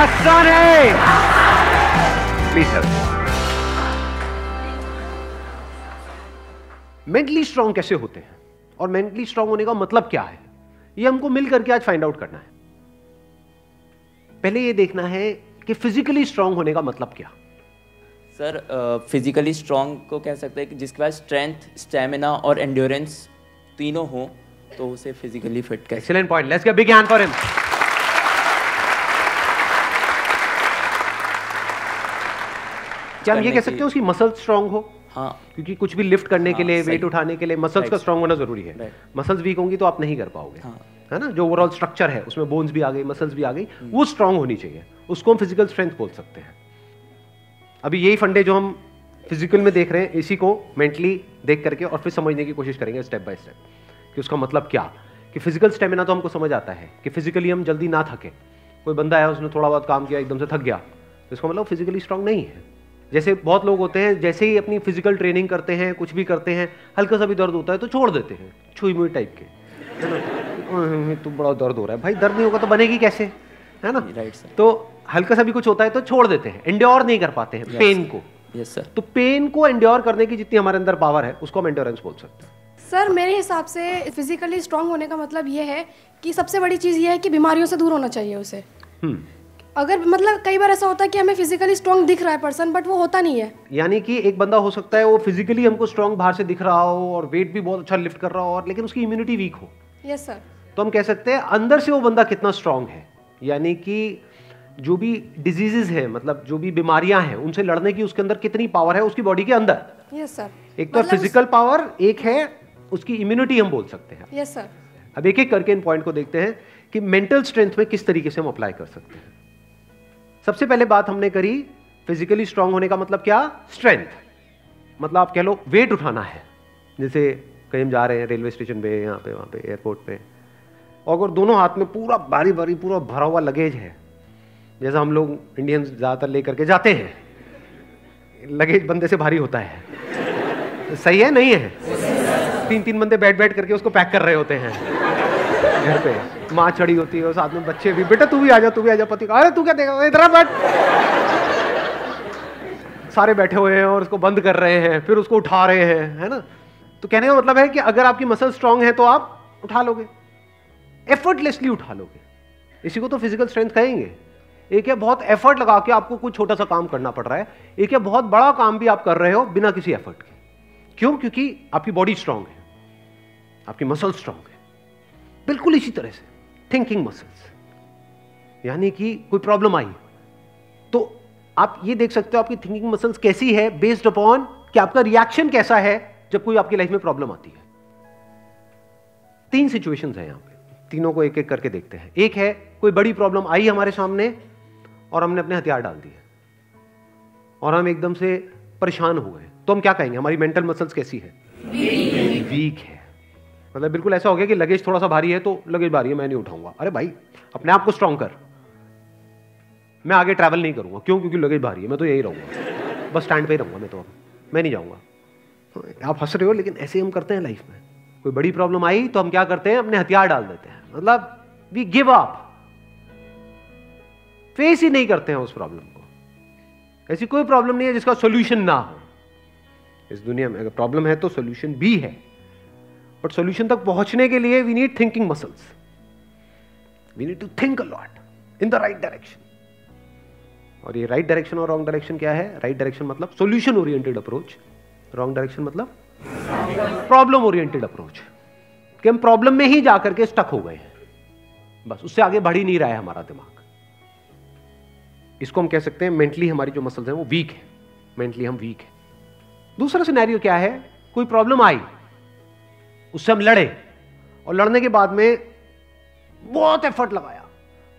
आसान है please help mentally strong कैसे होते हैं? और मेंटली स्ट्रांग होने का मतलब क्या है? ये हमको मिल करके आज फाइंड आउट करना है। पहले ये देखना है कि फिजिकली स्ट्रांग होने का मतलब क्या? सर फिजिकली स्ट्रांग को कह सकते हैं कि जिसके पास स्ट्रेंथ स्टेमिना और एंड्योरेंस तीनों हो तो उसे फिजिकली फिट कह excellent point let's get big hand for him क्या हम ये कह सकते हैं उसकी मसल स्ट्रांग हो? हाँ। क्योंकि कुछ भी लिफ्ट करने के हाँ, लिए वेट उठाने के लिए मसल्स का. स्ट्रांग होना ज़रूरी है. मसल्स वीक होंगी तो आप नहीं कर पाओगे। हाँ। है ना? जो ओवरऑल स्ट्रक्चर है उसमें बोन्स भी आ गई मसल्स भी आ गई वो स्ट्रांग होनी चाहिए। उसको हम फ़िज़िकल स्ट्रेंथ बोल सकते हैं। अभी यही फंडे जो हम फ़िज़िकल में देख रहे हैं इसी को मेंटली देख करके और फिर समझने की कोशिश करेंगे स्टेप बाय स्टेप कि उसका मतलब क्या? कि फ़िज़िकल स्टेमिना तो हमको समझ आता है कि फिजिकली हम जल्दी ना थके। कोई बंदा है उसने थोड़ा बहुत काम किया एकदम से थक गया तो इसका मतलब फिजिकली स्ट्रांग नहीं है। जैसे बहुत लोग होते हैं जैसे ही अपनी फ़िज़िकल ट्रेनिंग करते हैं कुछ भी करते हैं हल्का सा भी दर्द होता है तो छोड़ देते हैं छुई मुई टाइप के। है ना "अह, तो बड़ा दर्द हो रहा है। भाई दर्द नहीं होगा तो बनेगी कैसे? है ना? राइट सर तो हल्का सा भी कुछ होता है तो छोड़ देते हैं इंड्योर नहीं कर पाते हैं Yes. पेन को। यस सर तो पेन को इंड्योर करने की जितनी हमारे अंदर पावर है उसको हम एंड्योरेंस बोल सकते हैं। सर मेरे हिसाब से फिजिकली स्ट्रांग होने का मतलब ये है कि सबसे बड़ी चीज़ ये है कि बीमारियों से दूर होना चाहिए उसे। हम्म। अगर मतलब कई बार ऐसा होता है कि हमें फिजिकली स्ट्रांग दिख रहा है पर्सन बट वो होता नहीं है। यानी कि एक बंदा हो सकता है वो फिजिकली हमको स्ट्रांग बाहर से दिख रहा हो और वेट भी बहुत अच्छा लिफ्ट कर रहा हो और लेकिन उसकी इम्यूनिटी वीक हो। यस सर तो हम कह सकते हैं अंदर से वो बंदा कितना स्ट्रांग है। यानी कि जो भी डिजीजेज है मतलब जो भी बीमारियाँ हैं उनसे लड़ने की उसके अंदर कितनी पावर है उसकी बॉडी के अंदर। यस सर एक तो फ़िज़िकल पावर एक है उसकी इम्यूनिटी हम बोल सकते हैं। यस सर अब एक एक करके इन पॉइंट को देखते हैं कि मेंटल स्ट्रेंथ में किस तरीके से हम अप्लाई कर सकते हैं। सबसे पहले बात हमने करी फिजिकली स्ट्रांग होने का मतलब क्या? स्ट्रेंथ मतलब आप कह लो वेट उठाना है। जैसे कहीं हम जा रहे हैं रेलवे स्टेशन पे, यहाँ पे, वहाँ पे एयरपोर्ट पे, और अगर दोनों हाथ में पूरा भारी भारी पूरा भरा हुआ लगेज है, जैसा हम लोग इंडियंस ज़्यादातर लेकर के जाते हैं लगेज बंदे से भारी होता है। सही है, नहीं है? तीन तीन बंदे बैठ बैठ करके उसको पैक कर रहे होते हैं। घर पे। माँ चढ़ी होती है और साथ में बच्चे भी, बेटा तू भी आ जा, तू भी आ जा। पति, अरे तू क्या देगा इधर बैठ। सारे बैठे हुए हैं और उसको बंद कर रहे हैं, फिर उसको उठा रहे हैं, है ना? तो कहने का मतलब है कि अगर आपकी मसल स्ट्रांग है तो आप उठा लोगे। एफर्टलेसली उठा लोगे। इसी को तो फ़िज़िकल स्ट्रेंथ कहेंगे। एक है बहुत एफर्ट लगा के आपको कुछ छोटा सा काम करना पड़ रहा है, एक है बहुत बड़ा काम भी आप कर रहे हो बिना किसी एफर्ट के। क्यों? क्योंकि आपकी बॉडी स्ट्रांग है। आपकी मसल स्ट्रांग है। बिल्कुल इसी तरह से थिंकिंग मसल्स यानी कि कोई प्रॉब्लम आई। तो आप ये देख सकते हो आपकी थिंकिंग मसल्स कैसी है बेस्ड अपॉन कि आपका रिएक्शन कैसा है, जब कोई आपकी लाइफ में प्रॉब्लम आती है। तीन सिचुएशंस हैं यहाँ पे। तीनों को एक एक करके देखते हैं। एक है, कोई बड़ी प्रॉब्लम आई हमारे सामने और हमने अपने हथियार डाल दिए। और हम एकदम से परेशान हो गए। तो हम क्या कहेंगे? हमारी मेंटल मसल्स कैसी है? वीक है। मतलब बिल्कुल ऐसा हो गया कि लगेज थोड़ा सा भारी है तो लगेज भारी है, मैं नहीं उठाऊँगा। अरे भाई, अपने आप को स्ट्रांग कर। मैं आगे ट्रैवल नहीं करूँगा। क्यों? क्योंकि लगेज भारी है, मैं तो यही रहूँगा। बस स्टैंड पे ही रहूँगा मैं तो अब। मैं नहीं जाऊँगा। आप हंस रहे हो, लेकिन ऐसे ही हम करते हैं लाइफ में। कोई बड़ी प्रॉब्लम आई तो हम क्या करते हैं? अपने हथियार डाल देते हैं। मतलब वी गिव अप फेस ही नहीं करते हैं उस प्रॉब्लम को। ऐसी कोई प्रॉब्लम नहीं है जिसका सोल्यूशन ना हो। इस दुनिया में अगर प्रॉब्लम है तो सोल्यूशन भी है। बट सोल्यूशन तक पहुँचने के लिए we need thinking muscles we need to think a lot in the right direction और ये राइट डायरेक्शन और रॉन्ग डायरेक्शन क्या है? राइट डायरेक्शन मतलब solution oriented approach wrong direction मतलब प्रॉब्लम ओरिएंटेड अप्रोच कि हम प्रॉब्लम में ही जाकर के स्टक हो गए हैं। बस उससे आगे बढ़ ही नहीं रहा है हमारा दिमाग। इसको हम कह सकते हैं मेंटली हमारी जो मसल्स हैं वो वीक है। मेंटली हम वीक है। दूसरा सिनेरियो क्या है? कोई प्रॉब्लम आई। उससे हम लड़े। और लड़ने के बाद में बहुत एफर्ट लगाया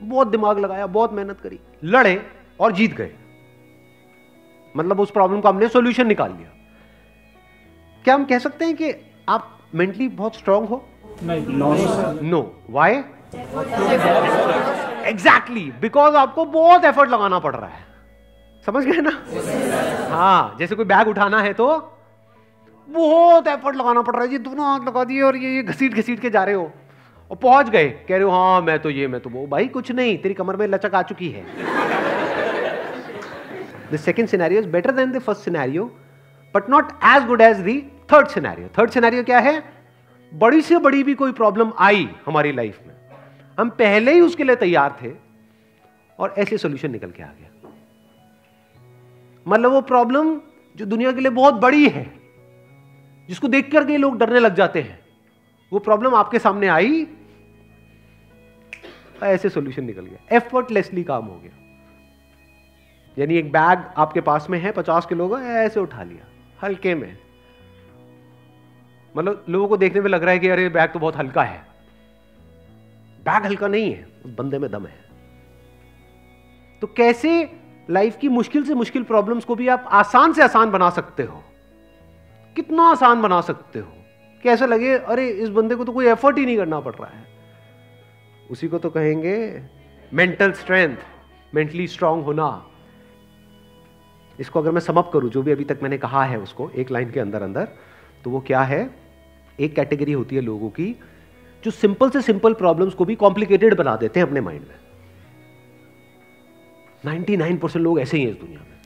बहुत दिमाग लगाया बहुत मेहनत करी। लड़े और जीत गए। मतलब उस प्रॉब्लम का हमने सॉल्यूशन निकाल लिया। क्या हम कह सकते हैं कि आप मेंटली बहुत स्ट्रांग हो? नो वाई एग्जैक्टली बिकॉज़ आपको बहुत एफर्ट लगाना पड़ रहा है। समझ गए ना? हाँ जैसे कोई बैग उठाना है तो बहुत एफर्ट लगाना पड़ रहा है। जी दोनों हाथ लगा दिए और ये ये घसीट घसीट के जा रहे हो। और पहुँच गए। कह रहे हो हाँ मैं तो ये, मैं तो वो। भाई, कुछ नहीं, तेरी कमर में लचक आ चुकी है। The second scenario is better than the first scenario but not as good as the third scenario third scenario क्या है? बड़ी से बड़ी भी कोई प्रॉब्लम आई हमारी लाइफ में। हम पहले ही उसके लिए तैयार थे और ऐसे सोल्यूशन निकल के आ गया। मतलब वो प्रॉब्लम जो दुनिया के लिए बहुत बड़ी है। जिसको देख करके लोग डरने लग जाते हैं। वो प्रॉब्लम आपके सामने आई ऐसे सॉल्यूशन निकल गया। एफर्टलेसली काम हो गया। यानी एक बैग आपके पास में है, पचास किलो का, ऐसे उठा लिया। हल्के में। मतलब लोगों को देखने में लग रहा है कि अरे बैग तो बहुत हल्का है। बैग हल्का नहीं है, उस बंदे में दम है। तो कैसे लाइफ की मुश्किल से मुश्किल प्रॉब्लम्स को भी आप आसान से आसान बना सकते हो? कितना आसान बना सकते हो? कैसे लगे, अरे, इस बंदे को तो कोई एफर्ट ही नहीं करना पड़ रहा है। उसी को तो कहेंगे मेंटल स्ट्रेंथ मेंटली स्ट्रांग होना। इसको अगर मैं समअप करूँ, जो भी अभी तक मैंने कहा है उसको, एक लाइन के अंदर अंदर तो वो क्या है? एक कैटेगरी होती है लोगों की, जो सिंपल से सिंपल प्रॉब्लम्स को भी कॉम्प्लिकेटेड बना देते हैं अपने माइंड में। 99 परसेंट लोग ऐसे ही हैं इस दुनिया में।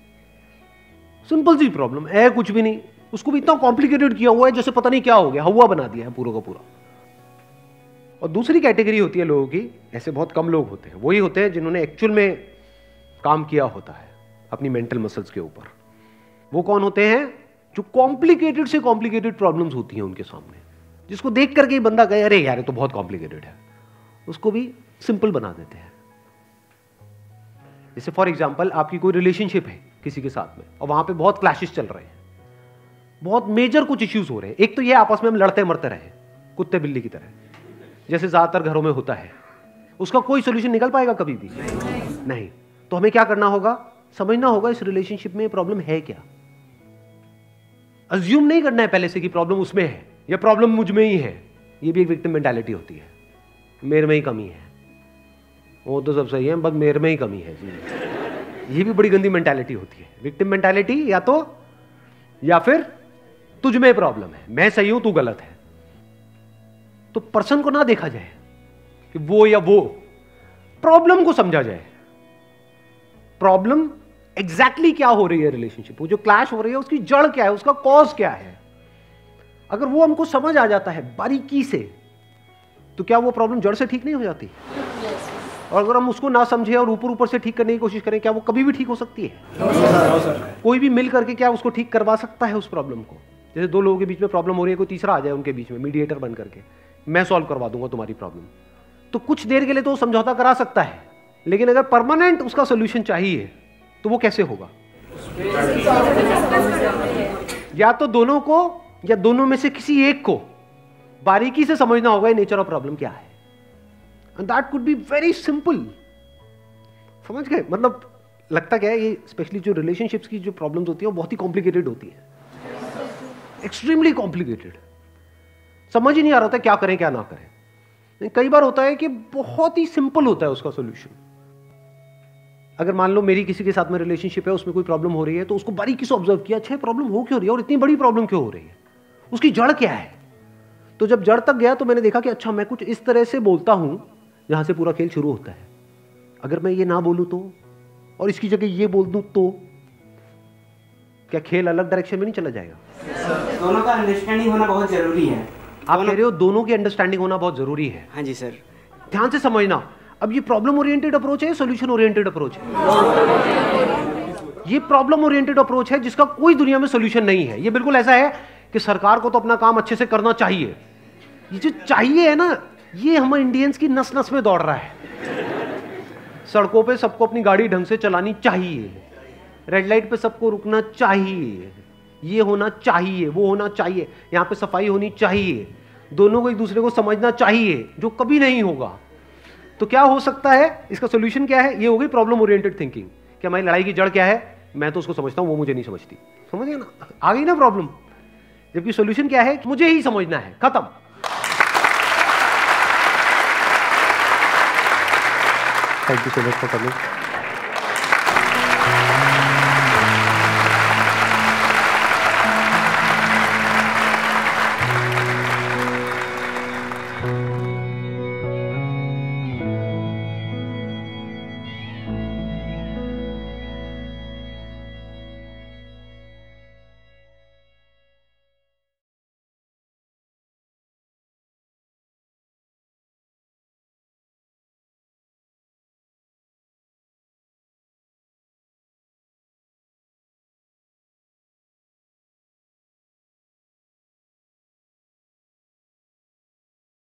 सिंपल सी प्रॉब्लम है कुछ भी नहीं। उसको भी इतना कॉम्प्लिकेटेड किया हुआ है जैसे पता नहीं क्या हो गया, हवा बना दिया है पूरा का पूरा। और दूसरी कैटेगरी होती है लोगों की, ऐसे बहुत कम लोग होते हैं, वही होते हैं जिन्होंने एक्चुअल में काम किया होता है, अपनी मेंटल मसल्स के ऊपर। वो कौन होते हैं? जो कॉम्प्लिकेटेड से कॉम्प्लिकेटेड प्रॉब्लम्स होती हैं उनके सामने, जिसको देख करके ही बंदा कहे, अरे यार तो बहुत कॉम्प्लिकेटेड है। उसको भी सिंपल बना देते हैं। जैसे फॉर एग्ज़ाम्पल आपकी कोई रिलेशनशिप है किसी के साथ में, और वहाँ पे बहुत क्लैशेस चल रहे हैं। बहुत मेजर कुछ इश्यूज़ हो रहे हैं। एक तो ये आपस में हम लड़ते मरते रहे कुत्ते बिल्ली की तरह। जैसे ज़्यादातर घरों में होता है। उसका कोई सोल्यूशन निकल पाएगा कभी भी? नहीं, नहीं। तो हमें क्या करना होगा? समझना होगा इस रिलेशनशिप में प्रॉब्लम है क्या? अज्यूम नहीं करना है पहले से कि प्रॉब्लम उसमें है या प्रॉब्लम मुझमें ही है। ये भी एक विक्टिम मेंटालिटी होती है। मेरे में ही कमी है। वो तो सब सही है बस मेरे में ही कमी है। ये भी बड़ी गंदी मेंटालिटी होती है। विक्टिम मेंटालिटी या तो या फिर तुझ में प्रॉब्लम है। मैं सही हूँ तू गलत है। तो पर्सन को ना देखा जाए कि वो या वो प्रॉब्लम को समझा जाए। प्रॉब्लम एग्जैक्टली exactly क्या हो रही है रिलेशनशिप वो जो क्लैश हो रही है उसकी जड़ क्या है? उसका कॉज क्या है? अगर वो हमको समझ आ जाता है बारीकी से तो क्या वो प्रॉब्लम जड़ से ठीक नहीं हो जाती? और अगर हम उसको ना समझे और ऊपर ऊपर से ठीक करने की कोशिश करें क्या वो कभी भी ठीक हो सकती है? कोई भी मिल करके क्या उसको ठीक करवा सकता है उस प्रॉब्लम को? जैसे दो लोगों के बीच में प्रॉब्लम हो रही है, कोई तीसरा आ जाए उनके बीच में मीडिएटर बन करके। मैं सॉल्व करवा दूँगा तुम्हारी प्रॉब्लम तो कुछ देर के लिए तो समझौता करा सकता है, लेकिन अगर परमानेंट उसका सोल्यूशन चाहिए तो वो कैसे होगा? या तो दोनों को, या दोनों में से किसी एक को बारीकी से समझना होगा नेचर ऑफ़ प्रॉब्लम क्या है। And that could be very simple समझ गए? मतलब लगता क्या है, ये स्पेशली जो रिलेशनशिप्स की जो प्रॉब्लम्स होती है, वो बहुत ही कॉम्प्लिकेटेड होती है। एक्सट्रीमली कॉम्प्लिकेटेड समझ ही नहीं आ रहा था क्या करें, क्या ना करें। कई बार होता है कि बहुत ही सिंपल होता है उसका सोल्यूशन अगर मान लो मेरी किसी के साथ में रिलेशनशिप है, उसमें कोई प्रॉब्लम हो रही है तो उसको बारीकी से ऑब्ज़र्व किया अच्छा प्रॉब्लम हो क्यों रही है? और इतनी बड़ी प्रॉब्लम क्यों हो रही है? उसकी जड़ क्या है? तो जब जड़ तक गया तो मैंने देखा कि अच्छा मैं कुछ इस तरह से बोलता हूँ, जहाँ से पूरा खेल शुरू होता है। अगर मैं ये ना बोलूँ तो और इसकी जगह ये बोल दूँ तो क्या खेल अलग डायरेक्शन में नहीं चला जाएगा? दोनों का अंडरस्टैंडिंग होना बहुत ज़रूरी है। आप कह रहे हो दोनों की अंडरस्टैंडिंग होना बहुत ज़रूरी है। हाँ जी सर। ध्यान से समझना अब ये प्रॉब्लम ओरिएंटेड अप्रोच है सोल्यूशन ओरिएंटेड अप्रोच है? ये प्रॉब्लम ओरिएंटेड अप्रोच है जिसका कोई दुनिया में सोल्यूशन नहीं है। ये बिल्कुल ऐसा है कि सरकार को तो अपना काम अच्छे से करना चाहिए। ये जो चाहिए है ना ये हम इंडियंस की नस नस में दौड़ रहा है। सड़कों पे सबको अपनी गाड़ी ढंग से चलानी चाहिए। रेड लाइट पे सबको रुकना चाहिए। ये होना चाहिए, वो होना चाहिए। यहाँ पे सफ़ाई होनी चाहिए। दोनों को एक दूसरे को समझना चाहिए, जो कभी नहीं होगा। तो क्या हो सकता है? इसका सोल्यूशन क्या है? ये हो गई प्रॉब्लम ओरिएंटेड थिंकिंग कि हमारी लड़ाई की जड़ क्या है? मैं तो उसको समझता हूँ, वो मुझे नहीं समझती। समझ गया ना? आ गई ना प्रॉब्लम जबकि सोल्यूशन क्या है? मुझे ही समझना है। खत्म। Thank you so much for coming